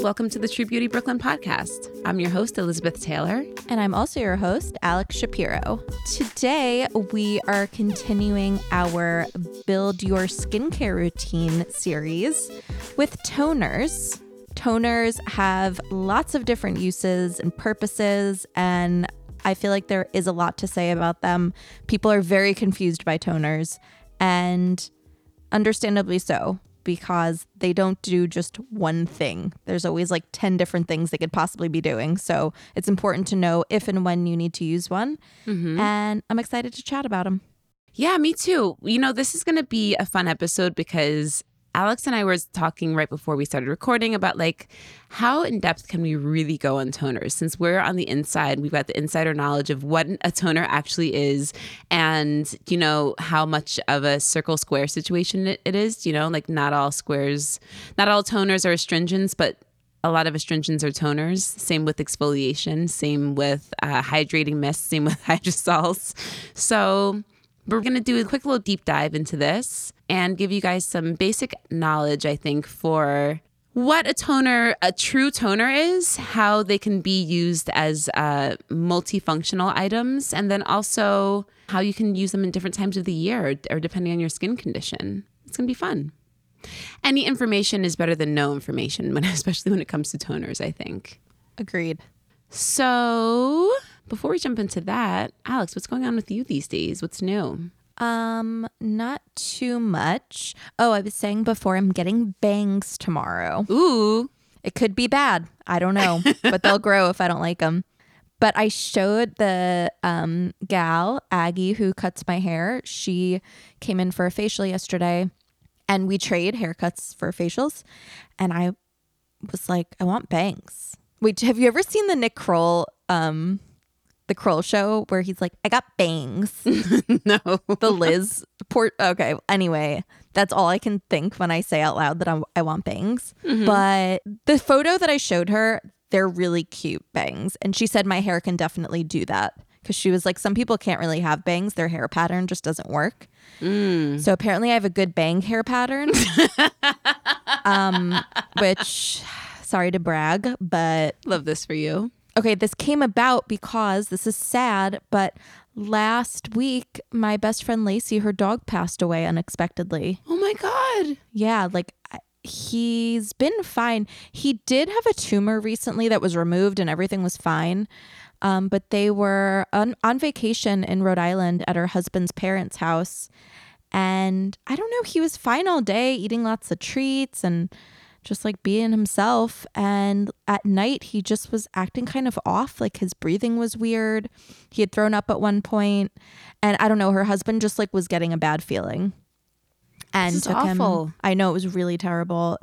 Welcome to the True Beauty Brooklyn podcast. I'm your host, Elizabeth Taylor. And I'm also your host, Alex Shapiro. Today, we are continuing our Build Your Skincare Routine series with toners. Toners have lots of different uses and purposes, and I feel like there is a lot to say about them. People are very confused by toners, and understandably so because they don't do just one thing. There's always like 10 different things they could possibly be doing. So it's important to know if and when you need to use one. Mm-hmm. And I'm excited to chat about them. Yeah, me too. You know, this is going to be a fun episode because Alex and I were talking right before we started recording about like how in depth can we really go on toners since we're on the inside we've got the insider knowledge of what a toner actually is and you know how much of a circle square situation it, it is you know like not all squares not all toners are astringents but a lot of astringents are toners. Same with exfoliation. Same with uh, hydrating mist. Same with hydrosols. So we're going to do a quick little deep dive into this and give you guys some basic knowledge, I think, for what a toner, a true toner is, how they can be used as uh, multifunctional items, and then also how you can use them in different times of the year or depending on your skin condition. It's going to be fun. Any information is better than no information, when, especially when it comes to toners, I think. Agreed. So, before we jump into that, Alex, what's going on with you these days? What's new? Um, not too much. Oh, I was saying before I'm getting bangs tomorrow. Ooh. It could be bad. I don't know, but they'll grow if I don't like them. But I showed the um, gal, Aggie, who cuts my hair. She came in for a facial yesterday and we trade haircuts for facials. And I was like, I want bangs. Wait, have you ever seen the Nick Kroll um the Kroll show where he's like, I got bangs. no. the Liz port okay. Anyway, that's all I can think when I say out loud that I, I want bangs. But the photo that I showed her, they're really cute bangs. And she said my hair can definitely do that. Because she was like, some people can't really have bangs, their hair pattern just doesn't work. So apparently, I have a good bang hair pattern. um, which, sorry to brag, but Love this for you. Okay, this came about because this is sad, but last week, my best friend Lacey, her dog passed away unexpectedly. Oh my God. Yeah, like he's been fine. He did have a tumor recently that was removed and everything was fine. Um, but they were on, on vacation in Rhode Island at her husband's parents' house. And I don't know, he was fine all day, eating lots of treats and just like being himself. And at night, he just was acting kind of off. Like his breathing was weird. He had thrown up at one point, And I don't know, her husband just like was getting a bad feeling. And took awful. him. I know it was really terrible.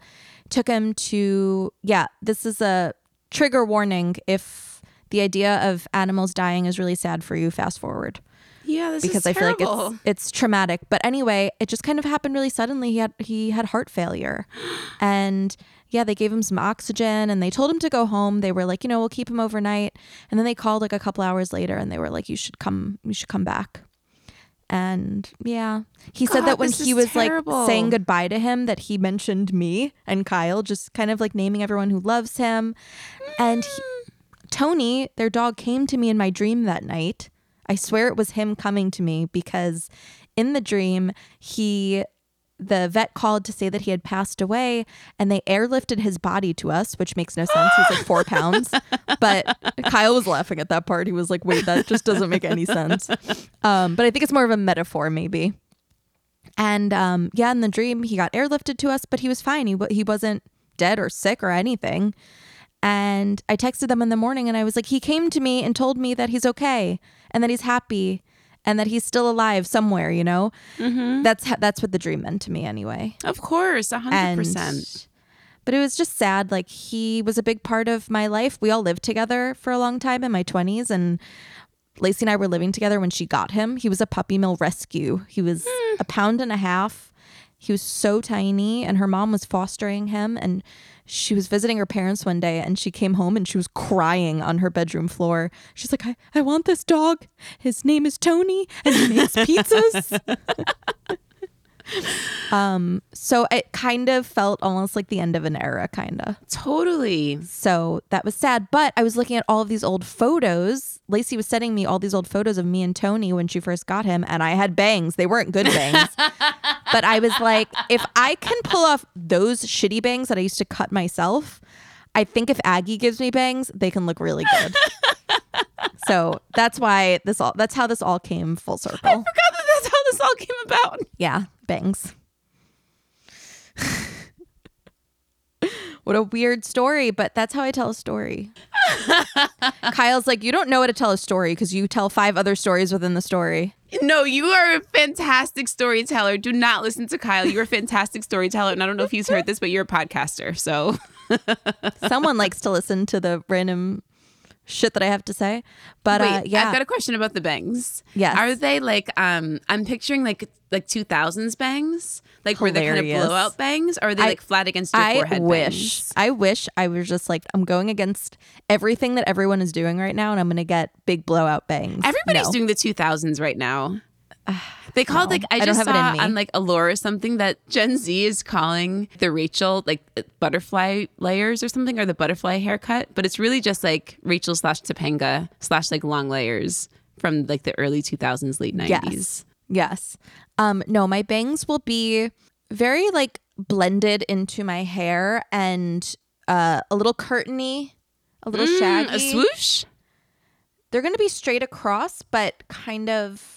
Took him to, yeah, this is a trigger warning if the idea of animals dying is really sad for you, fast forward Yeah, this because I feel like it's it's traumatic. But anyway, it just kind of happened really suddenly. He had he had heart failure, and yeah, they gave him some oxygen and they told him to go home. They were like, you know, we'll keep him overnight, and then they called like a couple hours later and they were like, you should come, you should come back. And yeah, he said that when he was terrible. like saying goodbye to him, that he mentioned me and Kyle, just kind of like naming everyone who loves him. And he, Tony, their dog, came to me in my dream that night. I swear it was him coming to me because in the dream, he the vet called to say that he had passed away and they airlifted his body to us, which makes no sense. He's like four pounds. But Kyle was laughing at that part. He was like, wait, that just doesn't make any sense. Um, but I think it's more of a metaphor, maybe. And um, yeah, in the dream, he got airlifted to us, but he was fine. He, he wasn't dead or sick or anything. And I texted them in the morning and I was like, he came to me and told me that he's okay and that he's happy and that he's still alive somewhere, you know? Mm-hmm. That's ho- that's what the dream meant to me anyway. Of course, a hundred And percent. but it was just sad like he was a big part of my life. We all lived together for a long time in my 20s and Lacey and I were living together when she got him. He was a puppy mill rescue. He was hmm. a pound and a half. He was so tiny, and her mom was fostering him. And she was visiting her parents one day, and she came home and she was crying on her bedroom floor. She's like, I, I want this dog. His name is Tony, and he makes pizzas. um, so it kind of felt almost like the end of an era, kind of. Totally. So that was sad. But I was looking at all of these old photos. Lacey was sending me all these old photos of me and Tony when she first got him, and I had bangs. They weren't good bangs. but I was like, if I can pull off those shitty bangs that I used to cut myself, I think if Aggie gives me bangs, they can look really good. so that's why this all that's how this all came full circle. I forgot that that's how this all came about. Yeah, bangs. what a weird story, but that's how I tell a story. Kyle's like, you don't know how to tell a story because you tell five other stories within the story. No, you are a fantastic storyteller. Do not listen to Kyle. You're a fantastic storyteller. And I don't know if he's heard this, but you're a podcaster. So Someone likes to listen to the random shit that I have to say. But wait, uh, yeah, I've got a question about the bangs. Yes. Are they like um I'm picturing like like 2000s bangs? Like where they kind of Hilarious. blowout bangs or are they I- like flat against your I forehead I wish, bangs? I wish I was just like, I'm going against everything that everyone is doing right now, and I'm going to get big blowout bangs. Everybody's No. doing the 2000s right now. They called like I I just have it saw on like Allure or something that Gen Z is calling the Rachel like uh, butterfly layers or something or the butterfly haircut, but it's really just like Rachel slash Topanga slash like long layers from like the early 2000s, late 90s. Yes. Yes. Um no, my bangs will be very like blended into my hair and uh a little curtainy, a little Mm, shaggy. a swoosh. They're going to be straight across but kind of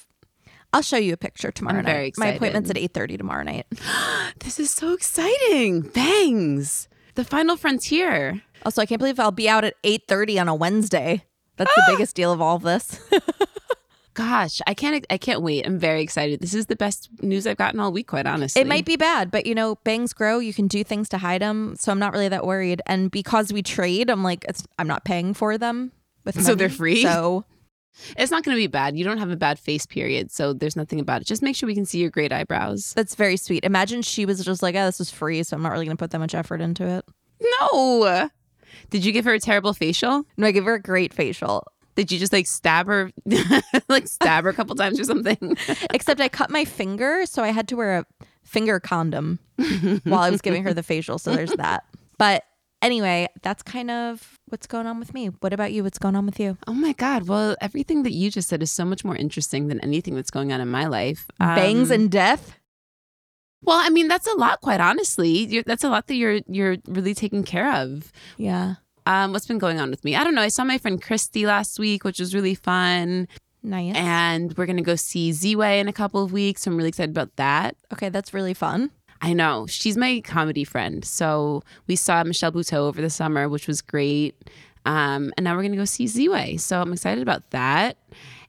I'll show you a picture tomorrow I'm night. very My appointment's at 8:30 tomorrow night. This is so exciting. Bangs. The final frontier. Also, I can't believe I'll be out at 8:30 on a Wednesday. That's Ah! the biggest deal of all of this. Gosh, I can't I can't wait. I'm very excited. This is the best news I've gotten all week, quite honestly. It might be bad, but you know, bangs grow. You can do things to hide them, so I'm not really that worried. And because we trade, I'm like, it's, I'm not paying for them. With money. So they're free? So It's not going to be bad. You don't have a bad face period, so there's nothing about it. Just make sure we can see your great eyebrows. that's very sweet. Imagine she was just like, oh, this is free, so I'm not really going to put that much effort into it. No. Did you give her a terrible facial? No, I give her a great facial. Did you just like stab her, like stab her a couple times or something? Except I cut my finger, so I had to wear a finger condom while I was giving her the facial. So there's that. But anyway, that's kind of what's going on with me. What about you? What's going on with you? Oh my God. Well, everything that you just said is so much more interesting than anything that's going on in my life. Bangs Um, and death? Well, I mean, that's a lot, quite honestly. You're, that's a lot that you're you're really taking care of. Yeah. Um, what's been going on with me? I don't know. I saw my friend Christy last week, which was really fun. Nice. And we're gonna go see Ziwe in a couple of weeks. So I'm really excited about that. okay, that's really fun. I know. She's my comedy friend. So we saw Michelle Buteau over the summer, which was great. Um, and now we're going to go see Ziwe. So I'm excited about that.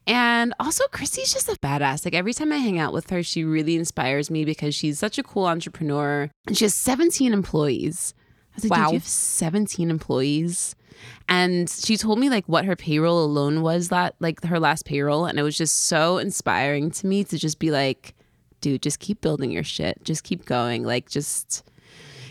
And also, Christy's just a badass. Like every time I hang out with her, she really inspires me because she's such a cool entrepreneur. And she has 17 employees. I was like, Wow. you have 17 employees. And she told me like what her payroll alone was that like her last payroll. And it was just so inspiring to me to just be like, dude, just keep building your shit. Just keep going. Like just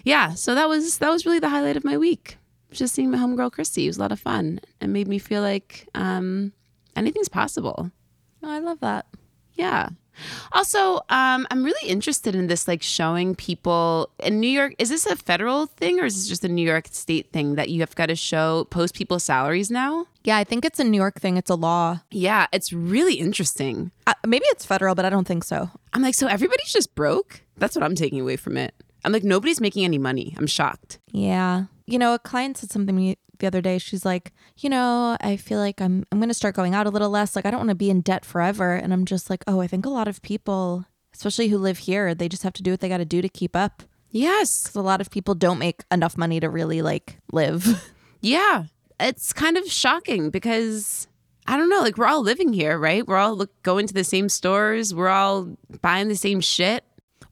yeah. So that was that was really the highlight of my week. Just seeing my homegirl Christy. It was a lot of fun. It made me feel like um anything's possible. Oh, I love that. Yeah. Also, um, I'm really interested in this, like showing people in New York. Is this a federal thing or is this just a New York state thing that you have got to show post people's salaries now? Yeah, I think it's a New York thing. It's a law. Yeah, it's really interesting. Uh, maybe it's federal, but I don't think so. I'm like, so everybody's just broke? That's what I'm taking away from it. I'm like, nobody's making any money. I'm shocked. Yeah. You know, a client said something the other day. She's like, you know, I feel like I'm I'm gonna start going out a little less. Like I don't want to be in debt forever. And I'm just like, oh, I think a lot of people, especially who live here, they just have to do what they got to do to keep up. Yes. Because a lot of people don't make enough money to really like live. Yeah. It's kind of shocking because I don't know, like we're all living here, right? We're all look, going to the same stores, we're all buying the same shit.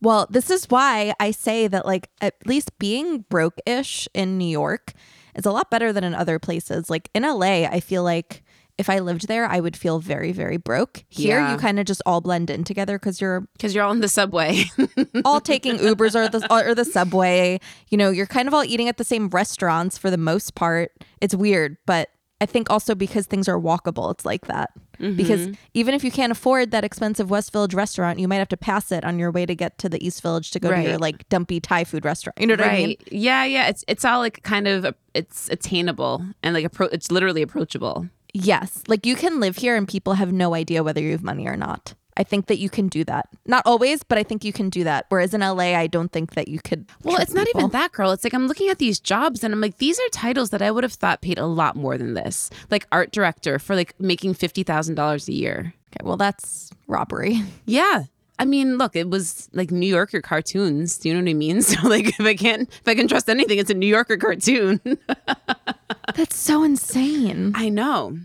Well, this is why I say that, like, at least being broke ish in New York is a lot better than in other places. Like in LA, I feel like if I lived there, I would feel very, very broke. Here, Yeah. you kind of just all blend in together because you're Because you're all in the subway. all taking Ubers or the or the subway. You know, you're kind of all eating at the same restaurants for the most part. It's weird, but I think also because things are walkable, it's like that. Because mm-hmm. even if you can't afford that expensive West Village restaurant, you might have to pass it on your way to get to the East Village to go to your like dumpy Thai food restaurant. You know what I mean? right. Yeah, yeah. It's it's all like kind of it's attainable and like appro- it's literally approachable. Yes. Like you can live here and people have no idea whether you have money or not. I think that you can do that. Not always, but I think you can do that. Whereas in LA, I don't think that you could. Well, it's not people. even that, girl. It's like I'm looking at these jobs and I'm like, these are titles that I would have thought paid a lot more than this. Like art director for like making fifty thousand dollars a year. Okay, well, that's robbery. Yeah. I mean, look, it was like New Yorker cartoons. Do you know what I mean? So like if I can't if I can trust anything, it's a New Yorker cartoon. That's so insane. I know.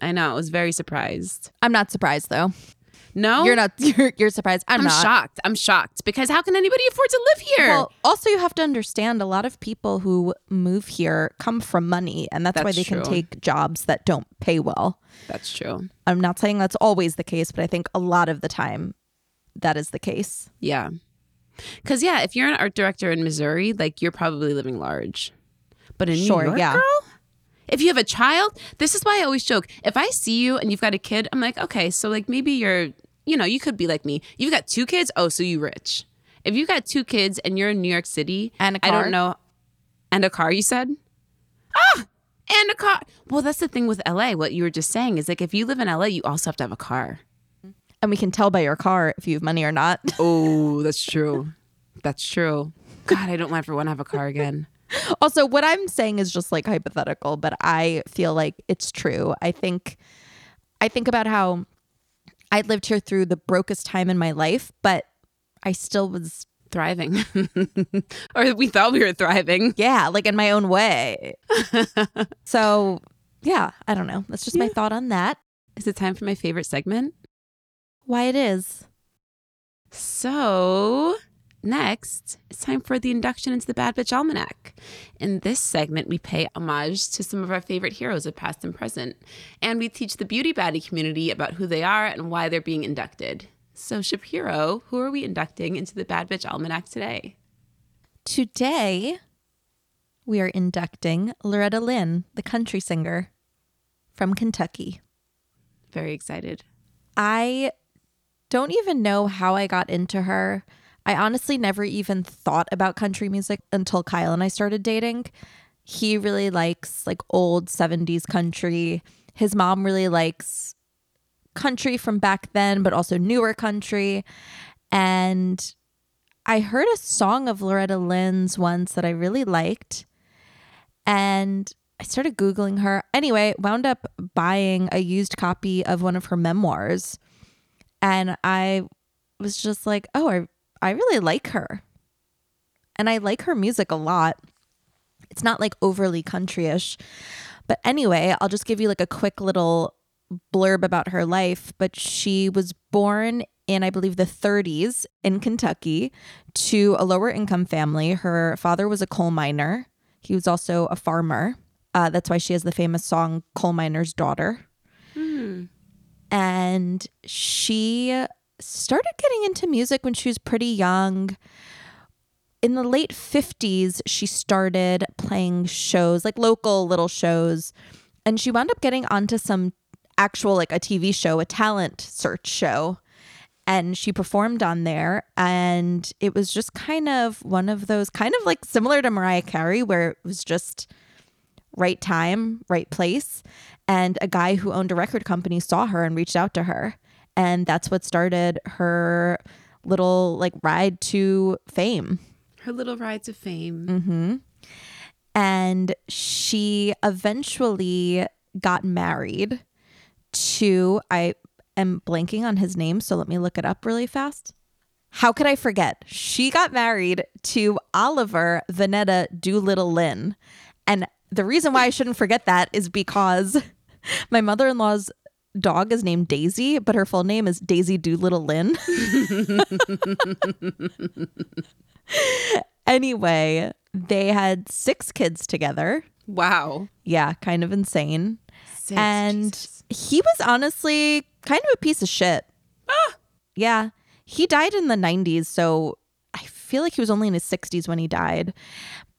I know. I was very surprised. I'm not surprised though. No? You're not. You're, you're surprised. I'm, I'm not. shocked. I'm shocked because how can anybody afford to live here? Well, also you have to understand a lot of people who move here come from money, and that's, why That's they can take jobs that don't pay well. That's true. I'm not saying that's always the case, but I think a lot of the time that is the case. Yeah. Cause yeah, if you're an art director in Missouri, like you're probably living large. But in Sure, New York, yeah. girl, if you have a child, this is why I always joke. If I see you and you've got a kid, I'm like, okay, so like maybe you're, you know, you could be like me. You've got two kids. Oh, so you rich. If you've got two kids and you're in New York City And a I car? I don't know. And a car, you said? Ah, and a car. Well, that's the thing with LA. What you were just saying is like if you live in LA, you also have to have a car. And we can tell by your car if you have money or not. Oh, that's true. That's true. God, I don't ever want to have a car again. also, what I'm saying is just like hypothetical, but I feel like it's true. I think I think about how I lived here through the brokest time in my life, but I still was Thriving. or we thought we were thriving. yeah, like in my own way. so, yeah, I don't know. That's just my thought on that. Is it time for my favorite segment? Why it is. So, next, it's time for the induction into the Bad Bitch Almanac. In this segment, we pay homage to some of our favorite heroes of past and present, and we teach the beauty baddie community about who they are and why they're being inducted. So, Shapiro, who are we inducting into the Bad Bitch Almanac today? Today, we are inducting Loretta Lynn, the country singer from Kentucky. Very excited. I don't even know how I got into her. I honestly never even thought about country music until Kyle and I started dating. He really likes like old 70s country. His mom really likes country from back then, but also newer country. And I heard a song of Loretta Lynn's once that I really liked. And I started Googling her. Anyway, wound up buying a used copy of one of her memoirs. And I was just like, oh, I, I really like her. And I like her music a lot. It's not like overly countryish. But anyway, I'll just give you like a quick little blurb about her life. But she was born in, I believe, the 30s in Kentucky to a lower income family. Her father was a coal miner, he was also a farmer. Uh, that's why she has the famous song Coal Miner's Daughter. And she started getting into music when she was pretty young. In the late 50s, she started playing shows, like local little shows. And she wound up getting onto some actual, like a TV show, a talent search show. and she performed on there and it was just kind of one of those kind of like similar to Mariah Carey where it was just right time, right place and a guy who owned a record company saw her and reached out to her and that's what started her little like ride to fame. Her little ride to fame. Mm-hmm. And she eventually got married to I am blanking on his name, so let me look it up really fast. How could I forget? She got married to Oliver Vanetta Doolittle Lynn. And the reason why I shouldn't forget that is because my mother in law's dog is named Daisy, but her full name is Daisy Doolittle Lynn. anyway, they had six kids together. Wow. Yeah, kind of insane. Six, and Jesus. he was honestly kind of a piece of shit. Ah! Yeah. He died in the 90s, so I feel like he was only in his 60s when he died.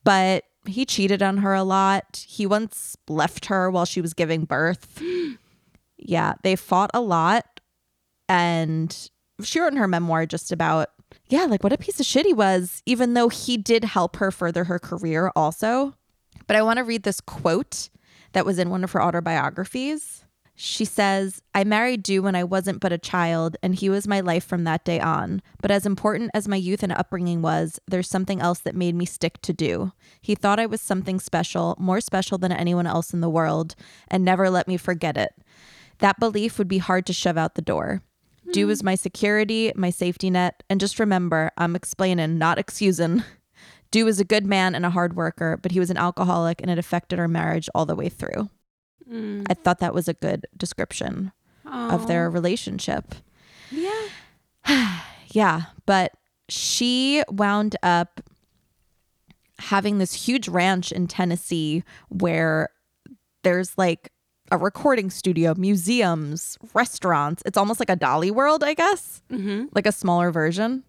But he cheated on her a lot. He once left her while she was giving birth. yeah, they fought a lot. And she wrote in her memoir just about, yeah, like what a piece of shit he was, even though he did help her further her career also. But I want to read this quote that was in one of her autobiographies. She says, I married Doo when I wasn't but a child, and he was my life from that day on. But as important as my youth and upbringing was, there's something else that made me stick to Doo. He thought I was something special, more special than anyone else in the world, and never let me forget it. That belief would be hard to shove out the door. Doo hmm. is my security, my safety net, and just remember, I'm explaining, not excusing. Doo was a good man and a hard worker, but he was an alcoholic and it affected our marriage all the way through. Mm. I thought that was a good description of their relationship. Yeah. Yeah, but she wound up having this huge ranch in Tennessee where there's like a recording studio, museums, restaurants. It's almost like a Dolly World, I guess, Mm-hmm. like a smaller version.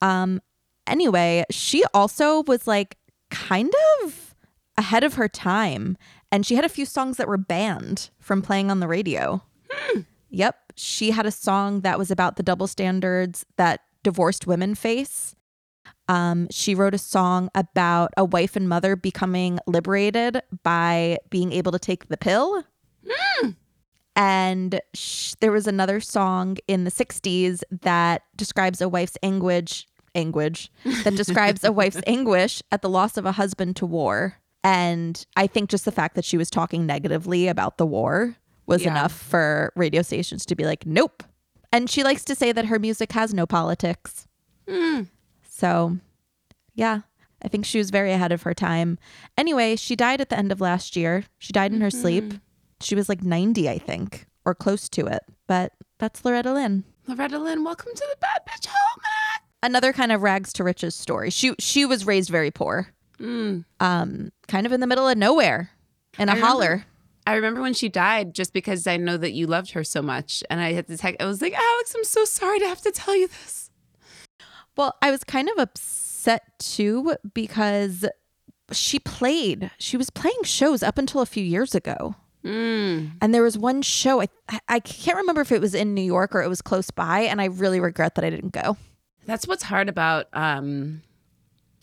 Um, anyway, she also was like kind of ahead of her time, and she had a few songs that were banned from playing on the radio. Yep. She had a song that was about the double standards that divorced women face. Um, she wrote a song about a wife and mother becoming liberated by being able to take the pill. And sh- there was another song in the 60s that describes a wife's anguish, anguish, that describes a wife's anguish at the loss of a husband to war. And I think just the fact that she was talking negatively about the war was Yeah. enough for radio stations to be like, nope. And she likes to say that her music has no politics. So, yeah, I think she was very ahead of her time. Anyway, she died at the end of last year. She died in her sleep. She was like 90, I think, or close to it. But that's Loretta Lynn. Loretta Lynn, welcome to the Bad Bitch Home. Another kind of rags to riches story. She she was raised very poor. Um, kind of in the middle of nowhere in a I remember- holler. I remember when she died just because I know that you loved her so much. And I had to text, I was like, Alex, I'm so sorry to have to tell you this. Well, I was kind of upset too because she played. She was playing shows up until a few years ago. Mm. And there was one show I I can't remember if it was in New York or it was close by, and I really regret that I didn't go. That's what's hard about um,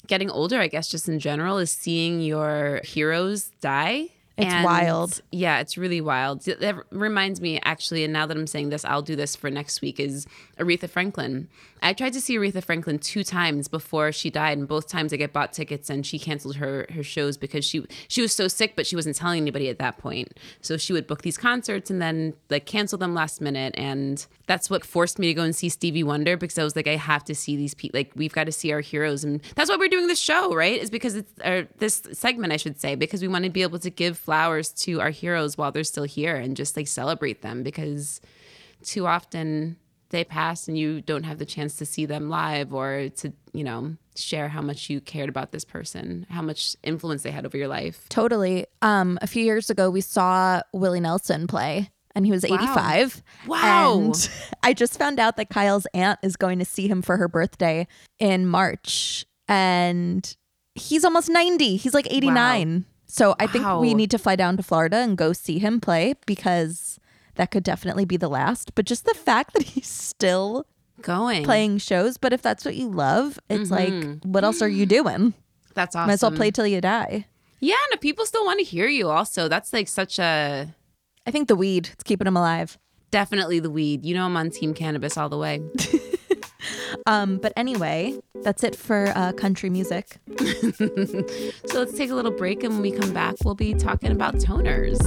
getting older, I guess, just in general, is seeing your heroes die. It's wild. Yeah, it's really wild. That reminds me, actually, and now that I'm saying this, I'll do this for next week, is Aretha Franklin. I tried to see Aretha Franklin two times before she died, and both times I get bought tickets, and she canceled her her shows because she she was so sick, but she wasn't telling anybody at that point. So she would book these concerts and then like cancel them last minute, and that's what forced me to go and see Stevie Wonder because I was like, I have to see these people. Like we've got to see our heroes, and that's why we're doing this show, right? Is because it's or this segment, I should say, because we want to be able to give flowers to our heroes while they're still here and just like celebrate them because too often they pass and you don't have the chance to see them live or to you know share how much you cared about this person how much influence they had over your life Totally. Um, a few years ago, we saw Willie Nelson play, and he was 85. Wow. And I just found out that Kyle's aunt is going to see him for her birthday in March, and he's almost 90. He's like 89. So I think we need to fly down to Florida and go see him play because that could definitely be the last. But just the fact that he's still Going. playing shows, but if that's what you love, it's Mm-hmm. like, what else are you doing? That's awesome. Might as well play till you die. Yeah, and if people still want to hear you also, that's like such a I think the weed, it's keeping him alive. definitely the weed. You know I'm on team cannabis all the way. Um, but anyway, that's it for uh, country music. So let's take a little break and when we come back, we'll be talking about toners.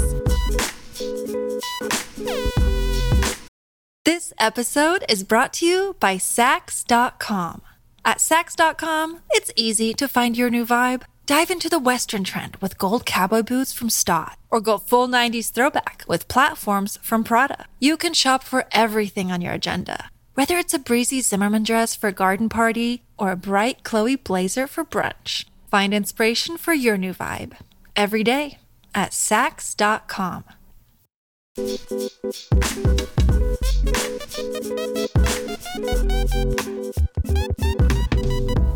This episode is brought to you by Saks.com. At Saks.com, it's easy to find your new vibe. Dive into the Western trend with gold cowboy boots from Staud, or go full 90s throwback with platforms from Prada. You can shop for everything on your agenda, whether it's a breezy Zimmermann dress for a garden party or a bright Chloe blazer for brunch. Find inspiration for your new vibe every day at Saks.com.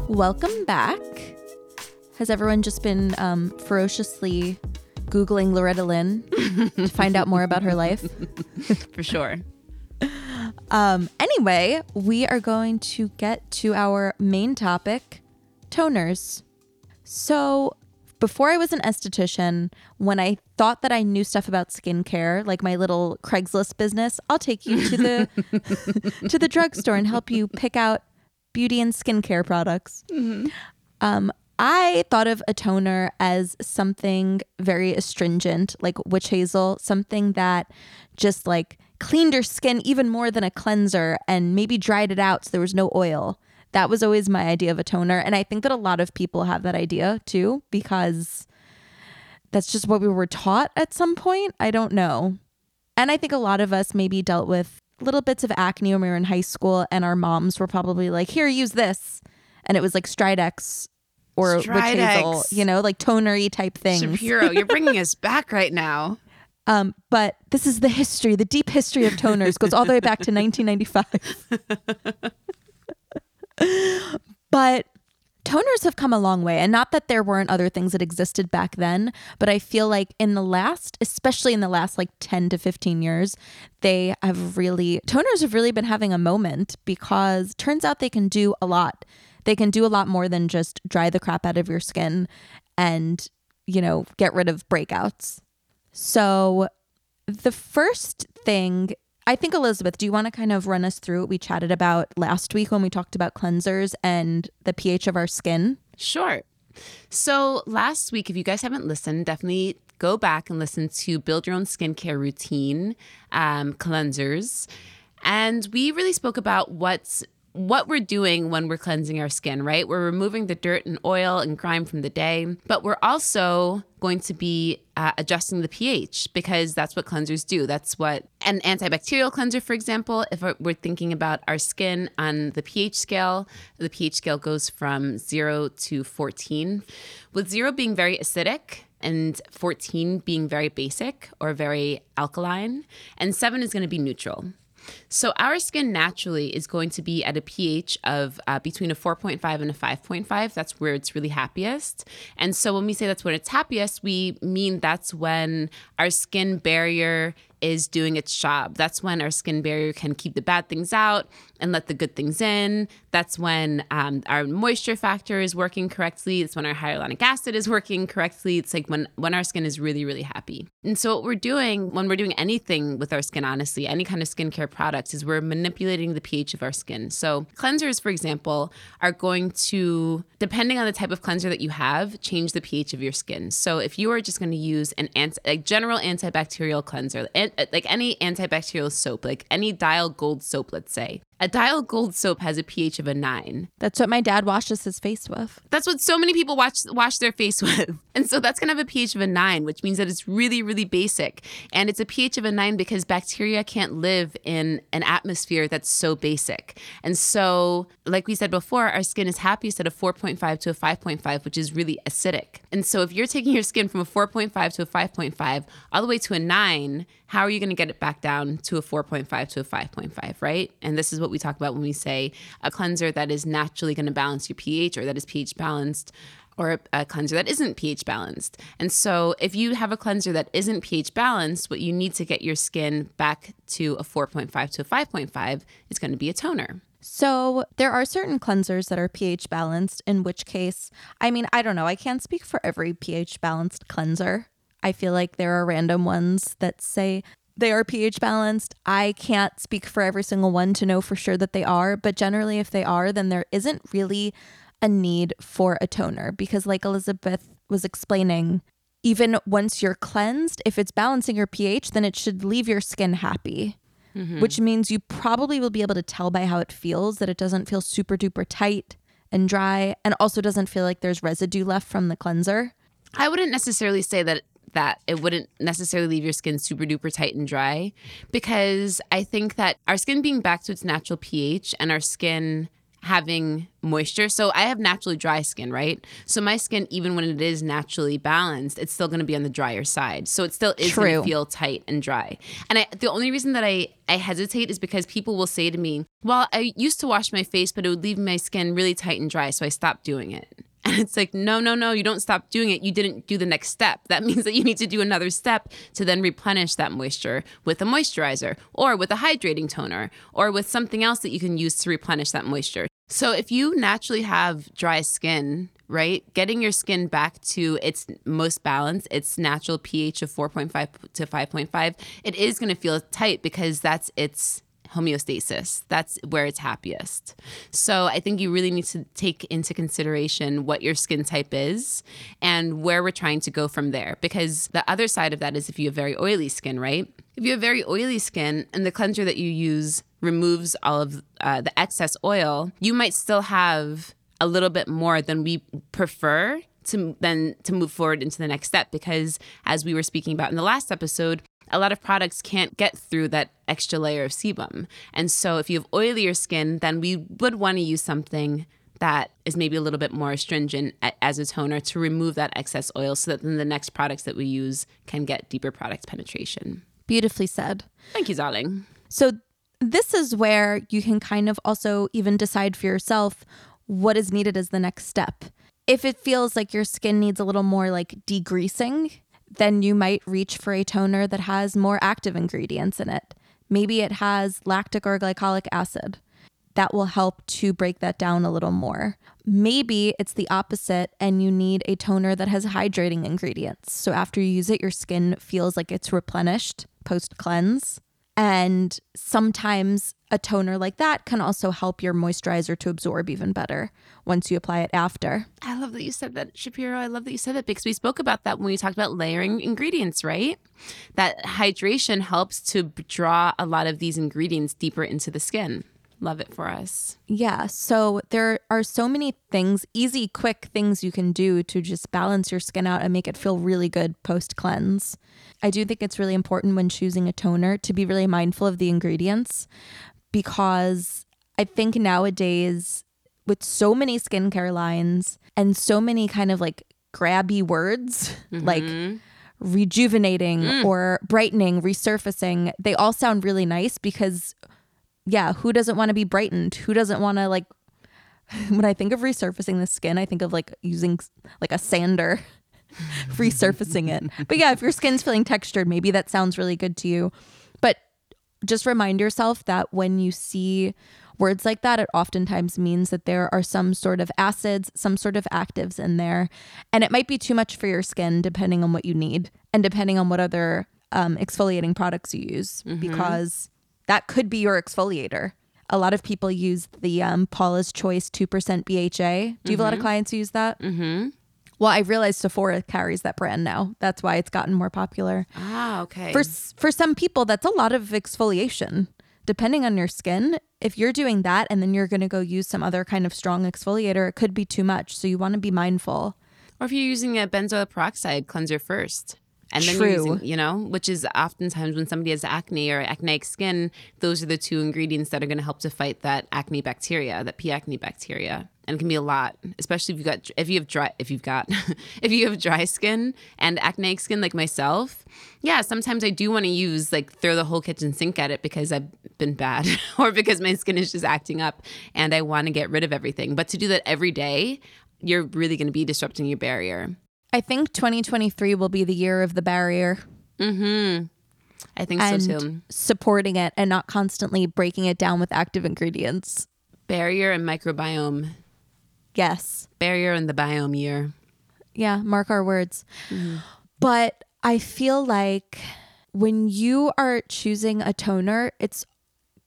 Welcome back. Has everyone just been um, ferociously Googling Loretta Lynn to find out more about her life? For sure. Um, anyway, we are going to get to our main topic toners. So, before I was an esthetician, when I thought that I knew stuff about skincare, like my little Craigslist business, I'll take you to the to the drugstore and help you pick out beauty and skincare products. Um, I thought of a toner as something very astringent, like witch hazel, something that just like cleaned your skin even more than a cleanser and maybe dried it out so there was no oil. That was always my idea of a toner. And I think that a lot of people have that idea too, because that's just what we were taught at some point. I don't know. And I think a lot of us maybe dealt with little bits of acne when we were in high school, and our moms were probably like, here, use this. And it was like Stridex or witch hazel, you know, like tonery type things. Shapiro, you're bringing us back right now. Um, but this is the history, the deep history of toners goes all the way back to 1995. but toners have come a long way. And not that there weren't other things that existed back then, but I feel like in the last, especially in the last like 10 to 15 years, they have really, toners have really been having a moment because turns out they can do a lot. They can do a lot more than just dry the crap out of your skin and, you know, get rid of breakouts. So, the first thing, I think, Elizabeth, do you want to kind of run us through what we chatted about last week when we talked about cleansers and the pH of our skin? Sure. So last week, if you guys haven't listened, definitely go back and listen to Build Your Own Skincare Routine um, cleansers. And we really spoke about what's what we're doing when we're cleansing our skin, right? We're removing the dirt and oil and grime from the day, but we're also going to be uh, adjusting the pH because that's what cleansers do. That's what an antibacterial cleanser, for example, if we're thinking about our skin on the pH scale, the pH scale goes from zero to 14, with zero being very acidic and 14 being very basic or very alkaline, and seven is going to be neutral. So our skin naturally is going to be at a pH of uh, between a 4.5 and a 5.5. That's where it's really happiest. And so when we say that's when it's happiest, we mean that's when our skin barrier is doing its job. That's when our skin barrier can keep the bad things out and let the good things in. That's when um, our moisture factor is working correctly. It's when our hyaluronic acid is working correctly. It's like when when our skin is really really happy. And so what we're doing when we're doing anything with our skin, honestly, any kind of skincare products, is we're manipulating the pH of our skin. So cleansers, for example, are going to depending on the type of cleanser that you have, change the pH of your skin. So if you are just going to use an anti, like general antibacterial cleanser, an- like any antibacterial soap, like any Dial Gold soap, let's say, a Dial Gold soap has a pH of a nine. That's what my dad washes his face with. That's what so many people wash wash their face with. And so that's going to have a pH of a 9, which means that it's really really basic. And it's a pH of a 9 because bacteria can't live in an atmosphere that's so basic. And so like we said before, our skin is happiest at a 4.5 to a 5.5, which is really acidic. And so if you're taking your skin from a 4.5 to a 5.5 all the way to a 9, how are you going to get it back down to a 4.5 to a 5.5, right? And this is what we talk about when we say a cleanser that is naturally going to balance your pH or that is pH balanced or a, a, cleanser that isn't pH balanced. And so, if you have a cleanser that isn't pH balanced, what you need to get your skin back to a 4.5 to a 5.5 is going to be a toner. So, there are certain cleansers that are pH balanced, in which case, I mean, I don't know, I can't speak for every pH balanced cleanser. I feel like there are random ones that say they are pH balanced. I can't speak for every single one to know for sure that they are, but generally, if they are, then there isn't really a need for a toner because, like Elizabeth was explaining, even once you're cleansed, if it's balancing your pH, then it should leave your skin happy, mm-hmm. which means you probably will be able to tell by how it feels that it doesn't feel super duper tight and dry and also doesn't feel like there's residue left from the cleanser. I wouldn't necessarily say that that it wouldn't necessarily leave your skin super duper tight and dry because I think that our skin being back to its natural pH and our skin having moisture. So I have naturally dry skin, right? So my skin, even when it is naturally balanced, it's still going to be on the drier side. So it still is going to feel tight and dry. And I, the only reason that I, I hesitate is because people will say to me, well, I used to wash my face, but it would leave my skin really tight and dry. So I stopped doing it. And it's like, no, no, no, you don't stop doing it. You didn't do the next step. That means that you need to do another step to then replenish that moisture with a moisturizer or with a hydrating toner or with something else that you can use to replenish that moisture. So if you naturally have dry skin, right, getting your skin back to its most balanced, its natural pH of 4.5 to 5.5, it is going to feel tight because that's its homeostasis. That's where it's happiest. So I think you really need to take into consideration what your skin type is and where we're trying to go from there. Because the other side of that is if you have very oily skin, right? If you have very oily skin and the cleanser that you use removes all of uh, the excess oil, you might still have a little bit more than we prefer to then to move forward into the next step because as we were speaking about in the last episode a lot of products can't get through that extra layer of sebum. And so if you have oilier skin, then we would want to use something that is maybe a little bit more astringent as a toner to remove that excess oil so that then the next products that we use can get deeper product penetration. Beautifully said. Thank you, darling. So this is where you can kind of also even decide for yourself what is needed as the next step. If it feels like your skin needs a little more like degreasing, then you might reach for a toner that has more active ingredients in it. Maybe it has lactic or glycolic acid. That will help to break that down a little more. Maybe it's the opposite and you need a toner that has hydrating ingredients. So after you use it, your skin feels like it's replenished post cleanse. And sometimes a toner like that can also help your moisturizer to absorb even better once you apply it after. I love that you said that, Shapiro. I love that you said that because we spoke about that when we talked about layering ingredients, right? That hydration helps to draw a lot of these ingredients deeper into the skin love it for us. Yeah. So there are so many things, easy, quick things you can do to just balance your skin out and make it feel really good post cleanse. I do think it's really important when choosing a toner to be really mindful of the ingredients because I think nowadays, with so many skincare lines and so many kind of like grabby words, mm-hmm. like rejuvenating mm. or brightening, resurfacing, they all sound really nice because yeah, who doesn't want to be brightened? Who doesn't want to like when I think of resurfacing the skin, I think of like using like a sander resurfacing it. But yeah, if your skin's feeling textured, maybe that sounds really good to you. Just remind yourself that when you see words like that, it oftentimes means that there are some sort of acids, some sort of actives in there. And it might be too much for your skin depending on what you need and depending on what other um, exfoliating products you use, mm-hmm. because that could be your exfoliator. A lot of people use the um, Paula's Choice 2% BHA. Do you mm-hmm. have a lot of mm-hmm. clients who use that? Mm-hmm. Well, I realized Sephora carries that brand now. That's why it's gotten more popular. Ah, okay. For for some people, that's a lot of exfoliation. Depending on your skin, if you're doing that and then you're going to go use some other kind of strong exfoliator, it could be too much. So you want to be mindful. Or if you're using a benzoyl peroxide cleanser first. And then True. Using, you know, which is oftentimes when somebody has acne or acneic skin, those are the two ingredients that are going to help to fight that acne bacteria, that P. acne bacteria. And it can be a lot, especially if you've got if you have dry if you've got if you have dry skin and acneic skin like myself. Yeah, sometimes I do want to use like throw the whole kitchen sink at it because I've been bad or because my skin is just acting up and I want to get rid of everything. But to do that every day, you're really going to be disrupting your barrier. I think 2023 will be the year of the barrier Mm-hmm. I think and so too. supporting it and not constantly breaking it down with active ingredients. Barrier and microbiome. Yes. Barrier and the biome year. Yeah, mark our words. But I feel like when you are choosing a toner, it's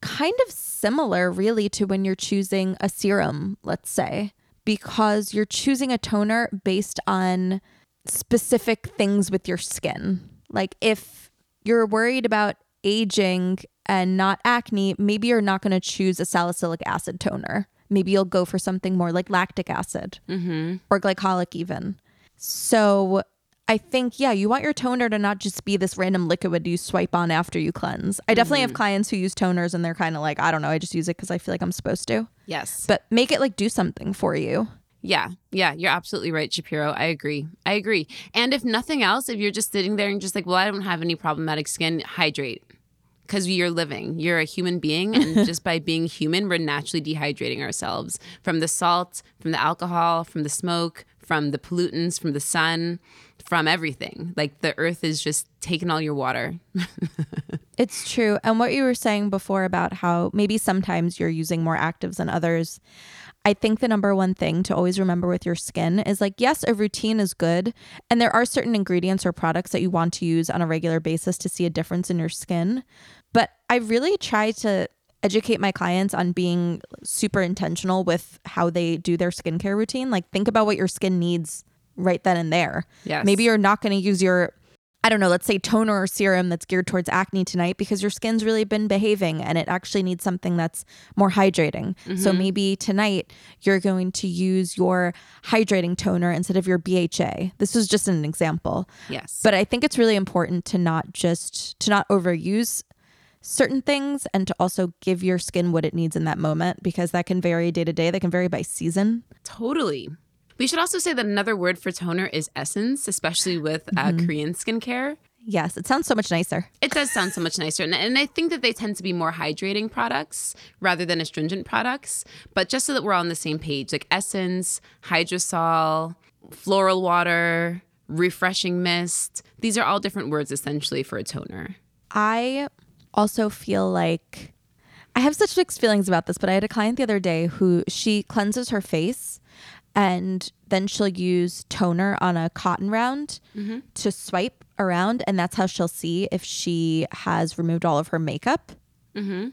kind of similar, really, to when you're choosing a serum, let's say, because you're choosing a toner based on specific things with your skin. Like if you're worried about aging and not acne, maybe you're not going to choose a salicylic acid toner. Maybe you'll go for something more like lactic acid mm-hmm. or glycolic, even. So I think, yeah, you want your toner to not just be this random liquid you swipe on after you cleanse. I definitely have mm-hmm. clients who use toners and they're kind of like, I don't know, I just use it because I feel like I'm supposed to. Yes. But make it like do something for you. Yeah, yeah, you're absolutely right, Shapiro. I agree. I agree. And if nothing else, if you're just sitting there and just like, well, I don't have any problematic skin, hydrate. Because you're living, you're a human being, and just by being human, we're naturally dehydrating ourselves from the salt, from the alcohol, from the smoke, from the pollutants, from the sun, from everything. Like the earth is just taking all your water. It's true. And what you were saying before about how maybe sometimes you're using more actives than others. I think the number one thing to always remember with your skin is like, yes, a routine is good. And there are certain ingredients or products that you want to use on a regular basis to see a difference in your skin. But I really try to educate my clients on being super intentional with how they do their skincare routine. Like, think about what your skin needs right then and there. Yes. Maybe you're not going to use your I don't know, let's say toner or serum that's geared towards acne tonight because your skin's really been behaving and it actually needs something that's more hydrating. So mm-hmm. maybe tonight you're going to use your hydrating toner instead of your BHA. This is just an example. Yes. But I think it's really important to not just to not overuse certain things and to also give your skin what it needs in that moment because that can vary day to day, that can vary by season. Totally. We should also say that another word for toner is essence, especially with uh, Korean skincare. Yes, it sounds so much nicer. It does sound so much nicer. And, and I think that they tend to be more hydrating products rather than astringent products. But just so that we're all on the same page, like essence, hydrosol, floral water, refreshing mist, these are all different words essentially for a toner. I also feel like I have such mixed feelings about this, but I had a client the other day who she cleanses her face and then she'll use toner on a cotton round mm-hmm. to swipe around, and that's how she'll see if she has removed all of her makeup. Mm-hmm.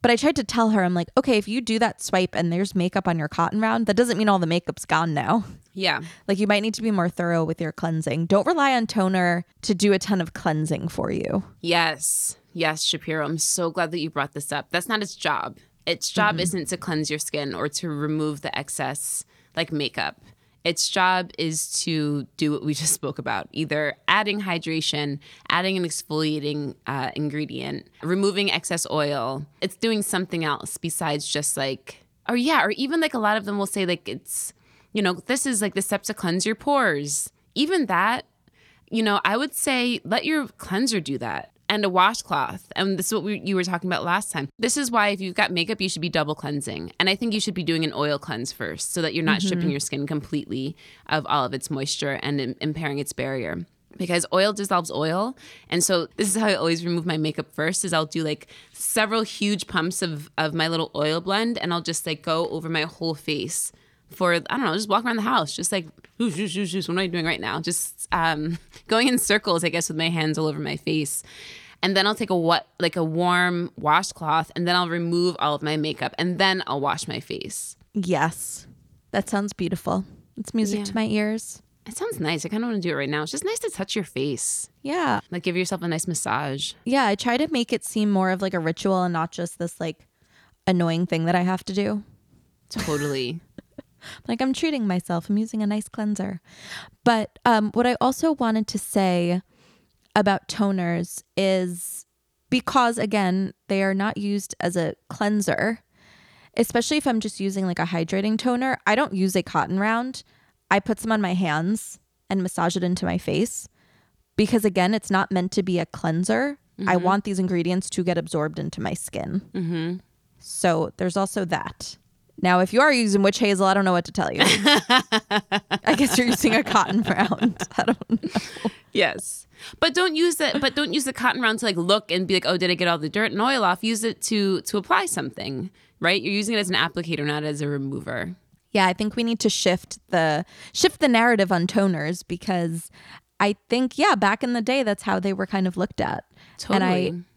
But I tried to tell her, I'm like, okay, if you do that swipe and there's makeup on your cotton round, that doesn't mean all the makeup's gone now. Yeah. Like you might need to be more thorough with your cleansing. Don't rely on toner to do a ton of cleansing for you. Yes. Yes, Shapiro. I'm so glad that you brought this up. That's not its job. Its job isn't to cleanse your skin or to remove the excess like makeup. Its job is to do what we just spoke about either adding hydration, adding an exfoliating uh, ingredient, removing excess oil. It's doing something else besides just like, or yeah, or even like a lot of them will say, like, it's, you know, this is like the steps to cleanse your pores. Even that, you know, I would say let your cleanser do that and a washcloth. And this is what we, you were talking about last time. This is why if you've got makeup, you should be double cleansing. And I think you should be doing an oil cleanse first so that you're not stripping mm-hmm. your skin completely of all of its moisture and im- impairing its barrier. Because oil dissolves oil. And so this is how I always remove my makeup first is I'll do like several huge pumps of, of my little oil blend and I'll just like go over my whole face for I don't know, just walk around the house, just like whoosh, whoosh, whoosh, whoosh. what am I doing right now? Just um, going in circles, I guess, with my hands all over my face. And then I'll take a what like a warm washcloth and then I'll remove all of my makeup and then I'll wash my face. Yes. That sounds beautiful. It's music Yeah. to my ears. It sounds nice. I kind of want to do it right now. It's just nice to touch your face. Yeah. Like give yourself a nice massage. Yeah. I try to make it seem more of like a ritual and not just this like annoying thing that I have to do. Totally. Like I'm treating myself. I'm using a nice cleanser. But um, what I also wanted to say about toners is because, again, they are not used as a cleanser, especially if I'm just using like a hydrating toner. I don't use a cotton round. I put some on my hands and massage it into my face because, again, it's not meant to be a cleanser. I want these ingredients to get absorbed into my skin. So there's also that. Now, if you are using witch hazel, I don't know what to tell you. I guess you're using a cotton round. I don't know. Yes. But don't use it but don't use the cotton round to like look and be like, "Oh, did I get all the dirt and oil off?" Use it to to apply something, right? You're using it as an applicator, not as a remover. Yeah, I think we need to shift the shift the narrative on toners because I think yeah, back in the day that's how they were kind of looked at. Totally. And I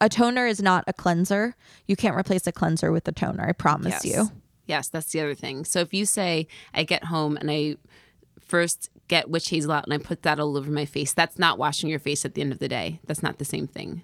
a toner is not a cleanser. You can't replace a cleanser with a toner. I promise Yes. you. Yes, that's the other thing. So if you say I get home and I first get witch hazel out and I put that all over my face, that's not washing your face at the end of the day. That's not the same thing.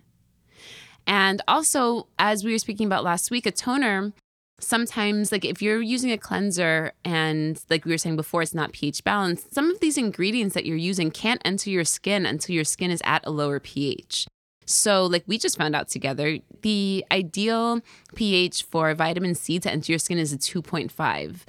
And also, as we were speaking about last week, a toner sometimes like if you're using a cleanser and like we were saying before it's not pH balanced, some of these ingredients that you're using can't enter your skin until your skin is at a lower pH. So, like we just found out together, the ideal pH for vitamin C to enter your skin is a 2.5.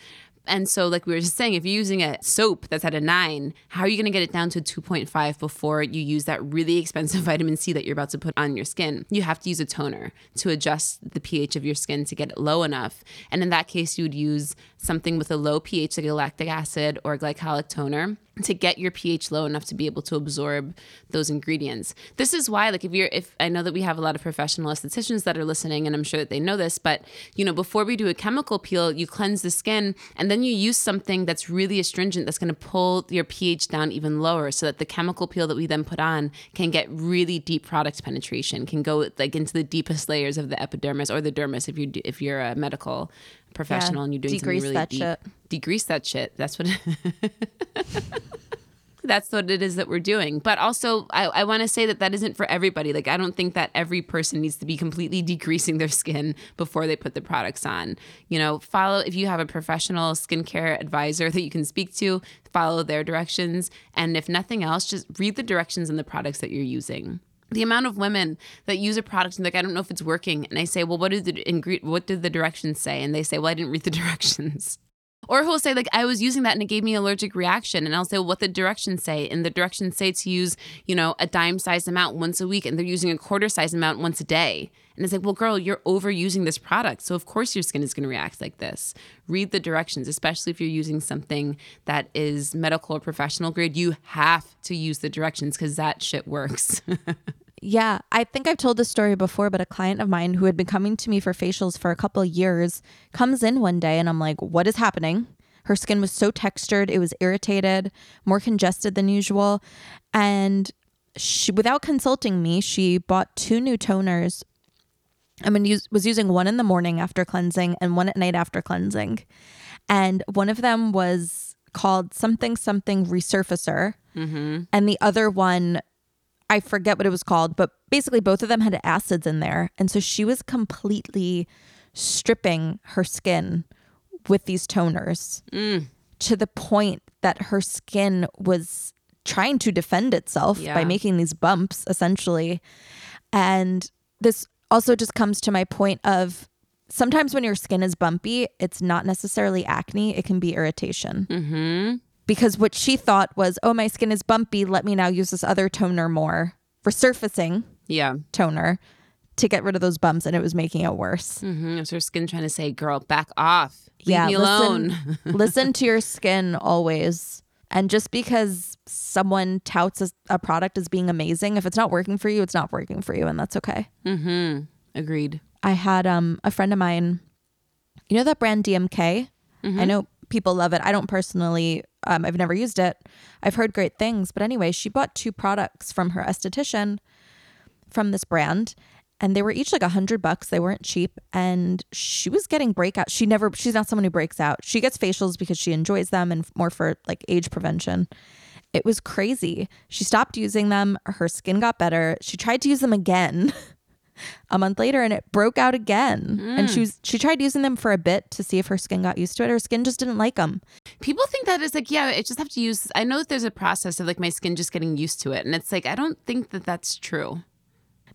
And so, like we were just saying, if you're using a soap that's at a nine, how are you going to get it down to 2.5 before you use that really expensive vitamin C that you're about to put on your skin? You have to use a toner to adjust the pH of your skin to get it low enough. And in that case, you would use something with a low pH, like a lactic acid or glycolic toner to get your pH low enough to be able to absorb those ingredients. This is why like if you're if I know that we have a lot of professional estheticians that are listening and I'm sure that they know this, but you know, before we do a chemical peel, you cleanse the skin and then you use something that's really astringent that's going to pull your pH down even lower so that the chemical peel that we then put on can get really deep product penetration, can go like into the deepest layers of the epidermis or the dermis if you if you're a medical professional and you're doing something degrease really that deep. shit. Degrease that shit. That's what that's what it is that we're doing. But also, I, I want to say that that isn't for everybody. Like, I don't think that every person needs to be completely decreasing their skin before they put the products on. You know, follow if you have a professional skincare advisor that you can speak to, follow their directions. And if nothing else, just read the directions in the products that you're using. The amount of women that use a product and like I don't know if it's working, and I say, well, what did the ingre- what did the directions say? And they say, well, I didn't read the directions. Or he'll say, like, I was using that and it gave me allergic reaction. And I'll say, well, what the directions say? And the directions say to use, you know, a dime sized amount once a week. And they're using a quarter sized amount once a day. And it's like, well, girl, you're overusing this product. So, of course, your skin is going to react like this. Read the directions, especially if you're using something that is medical or professional grade. You have to use the directions because that shit works. Yeah, I think I've told this story before, but a client of mine who had been coming to me for facials for a couple of years comes in one day and I'm like, what is happening? Her skin was so textured, it was irritated, more congested than usual. And she, without consulting me, she bought two new toners. I mean, use, was using one in the morning after cleansing and one at night after cleansing. And one of them was called something something resurfacer. Mm-hmm. And the other one I forget what it was called, but basically both of them had acids in there. And so she was completely stripping her skin with these toners to the point that her skin was trying to defend itself by making these bumps essentially. And this also just comes to my point of sometimes when your skin is bumpy, it's not necessarily acne, it can be irritation mm-hmm. Because what she thought was, oh, my skin is bumpy. Let me now use this other toner more resurfacing Yeah. toner to get rid of those bumps, and it was making it worse. Mm-hmm. It's her skin trying to say, girl, back off. Leave yeah, me listen, alone. listen to your skin always. And just because someone touts a, a product as being amazing, if it's not working for you, it's not working for you, and that's okay. mm-hmm. Agreed. I had um a friend of mine, you know that brand DMK? I know people love it. I don't personally um I've never used it. I've heard great things, but anyway, she bought two products from her esthetician from this brand and they were each like a hundred bucks. They weren't cheap. And she was getting breakout. She never she's not someone who breaks out. She gets facials because she enjoys them and more for like age prevention. It was crazy. She stopped using them. Her skin got better. She tried to use them again a month later and it broke out again. And mm. she was she tried using them for a bit to see if her skin got used to it. Her skin just didn't like them. People think that is like, yeah, I just have to use. I know that there's a process of like my skin just getting used to it, and it's like I don't think that that's true.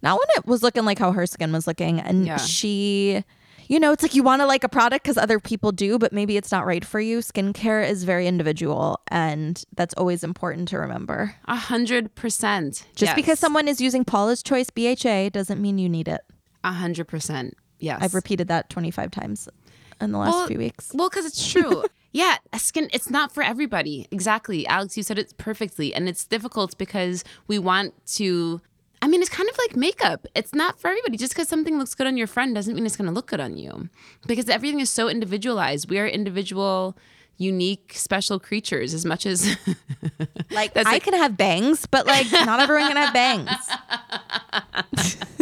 Not when it was looking like how her skin was looking. And Yeah. she, you know, it's like you want to like a product because other people do, but maybe it's not right for you. Skincare is very individual. And that's always important to remember. A hundred percent. Just because someone is using Paula's Choice BHA doesn't mean you need it. A hundred percent. Yes. I've repeated that 25 times in the last Well- few weeks. Well, because it's true. yeah, a skin, it's not for everybody. Exactly. Alex, you said it perfectly. And it's difficult because we want to. I mean, it's kind of like makeup. It's not for everybody. Just because something looks good on your friend doesn't mean it's going to look good on you. Because everything is so individualized. We are individual, unique, special creatures as much as. Like I like- can have bangs, but like not everyone can have bangs.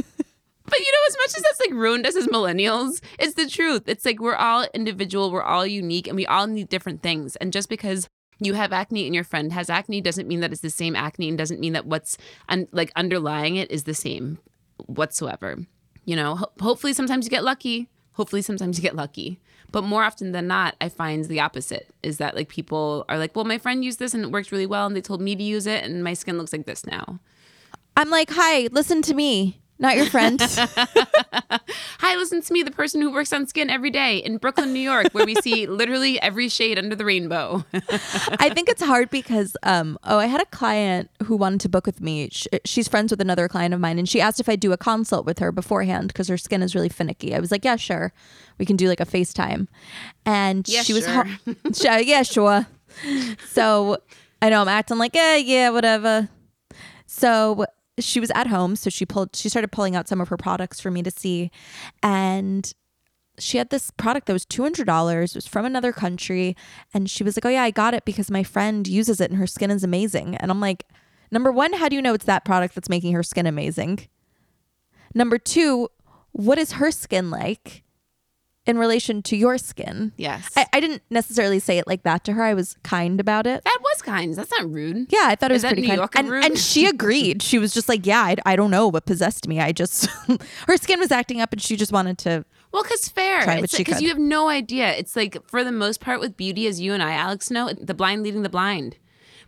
But you know, as much as that's like ruined us as millennials, it's the truth. It's like we're all individual, we're all unique, and we all need different things. And just because you have acne and your friend has acne doesn't mean that it's the same acne and doesn't mean that what's un- like underlying it is the same whatsoever. You know, ho- hopefully sometimes you get lucky. Hopefully sometimes you get lucky. But more often than not, I find the opposite is that like people are like, well, my friend used this and it worked really well and they told me to use it and my skin looks like this now. I'm like, hi, listen to me, not your friend. Hi, listen to me, the person who works on skin every day in Brooklyn, New York, where we see literally every shade under the rainbow. I think it's hard because, um, oh, I had a client who wanted to book with me. Sh she's friends with another client of mine, and she asked if I'd do a consult with her beforehand because her skin is really finicky. I was like, yeah, sure. We can do like a FaceTime. And Yeah, she was, sure. ho- Sure, yeah, sure. So I know I'm acting like, yeah, yeah, whatever. So she was at home, so she pulled, she started pulling out some of her products for me to see, and she had this product that was $200 it was from another country. And she was like oh yeah i got it because my friend uses it and her skin is amazing. And i'm like number one how do you know it's that product that's making her skin amazing? Number two what is her skin like in relation to your skin yes. I, I didn't necessarily say it like that to her i was kind about it that was kind. That's not rude. yeah, I thought it was pretty New kind. Yorker and, rude? and she agreed. She was just like, yeah, I, I don't know what possessed me. I just, her skin was acting up and she just wanted to Well, because fair. Try what It's she because could. you have no idea. It's like for the most part with beauty, as you and I, Alex, know, the blind leading the blind.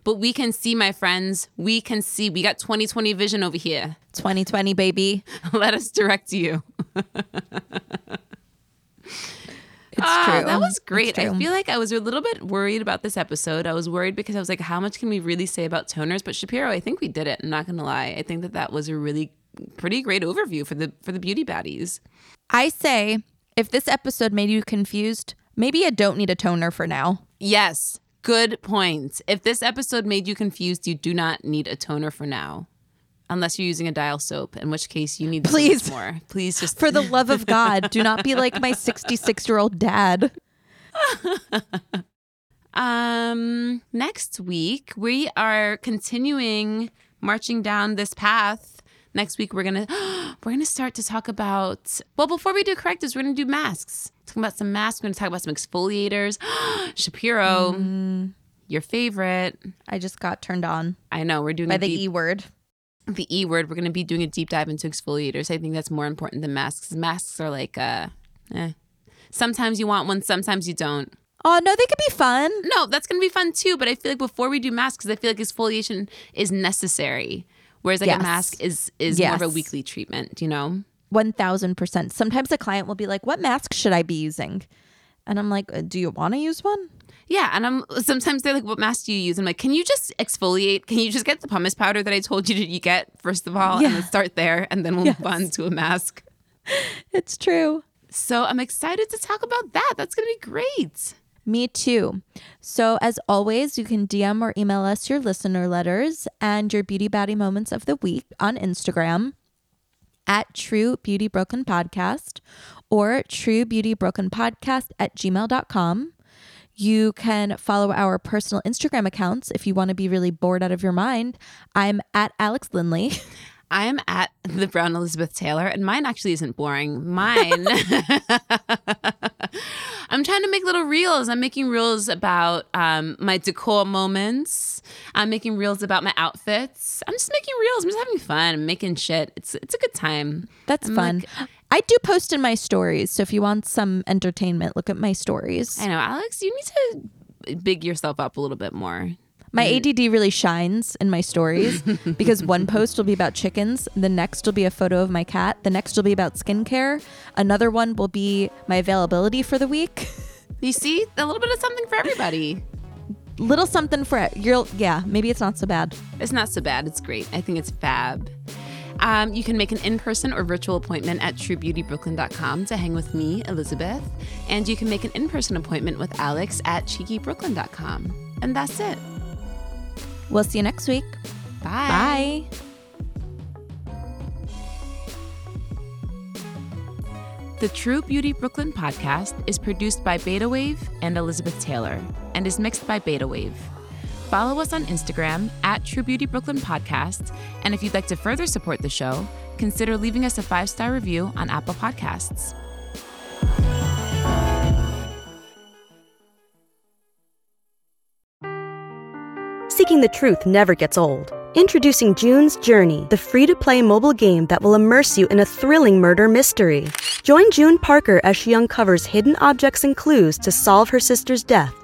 But we can see, my friends. We can see. We got 2020 vision over here. 2020, baby. Let us direct you. It's Ah, true. That was great. I feel like I was a little bit worried about this episode. I was worried because I was like, how much can we really say about toners? But Shapiro, I think we did it. I'm not gonna lie. I think that that was a really pretty great overview for the for the beauty baddies. I say if this episode made you confused, maybe you don't need a toner for now. Yes, good point. If this episode made you confused, you do not need a toner for now. Unless you're using a dial soap, in which case you need Please. more. Please just For the love of God, do not be like my 66 year old dad. Um, next week we are continuing marching down this path. Next week we're gonna we're gonna start to talk about. Well, before we do correctives, we're gonna do masks. Talking about some masks. We're gonna talk about some exfoliators. Shapiro, Mm. your favorite. I just got turned on I know we're doing by the E word. The E word. We're gonna be doing a deep dive into exfoliators. I think that's more important than masks. Masks are like uh, eh. Sometimes you want one, sometimes you don't. Oh, no, they could be fun. No, that's gonna be fun too. But I feel like before we do masks, because I feel like exfoliation is necessary, whereas like Yes. a mask is is more of a weekly treatment. You know? 1000%. Sometimes a client will be like, What mask should I be using? And I'm like, "Uh, Do you want to use one? Yeah. And I'm sometimes they're like, "What mask do you use?" I'm like, "Can you just exfoliate? Can you just get the pumice powder that I told you to you get first of all, and then start there, and then we'll Yes. move on to a mask." It's true. So I'm excited to talk about that. That's gonna be great. Me too. So, as always, you can DM or email us your listener letters and your beauty baddie moments of the week on Instagram at True Beauty Brooklyn Podcast or True Beauty Brooklyn Podcast at gmail.com. You can follow our personal Instagram accounts if you want to be really bored out of your mind. I'm at Alex Lindley. I am at the Brown Elizabeth Taylor, and mine actually isn't boring. Mine, I'm trying to make little reels. I'm making reels about um, my decor moments. I'm making reels about my outfits. I'm just making reels. I'm just having fun. I'm making shit. It's it's a good time. That's I'm fun. like- I do post in my stories. So, if you want some entertainment, look at my stories. I know, Alex. You need to big yourself up a little bit more. My ADD really shines in my stories because one post will be about chickens, the next will be a photo of my cat, the next will be about skincare, another one will be my availability for the week. You see, a little bit of something for everybody. Little something for you're yeah, maybe it's not so bad. It's not so bad. It's great. I think it's fab. Um, you can make an in person or virtual appointment at truebeautybrooklyn.com to hang with me, Elizabeth. And you can make an in person appointment with Alex at cheekybrooklyn.com. And that's it. We'll see you next week. Bye. Bye. The True Beauty Brooklyn podcast is produced by Beta Wave and Elizabeth Taylor and is mixed by Beta Wave. Follow us on Instagram at True Beauty Brooklyn Podcast. And if you'd like to further support the show, consider leaving us a five star review on Apple Podcasts. Seeking the truth never gets old. Introducing June's Journey, the free to play mobile game that will immerse you in a thrilling murder mystery. Join June Parker as she uncovers hidden objects and clues to solve her sister's death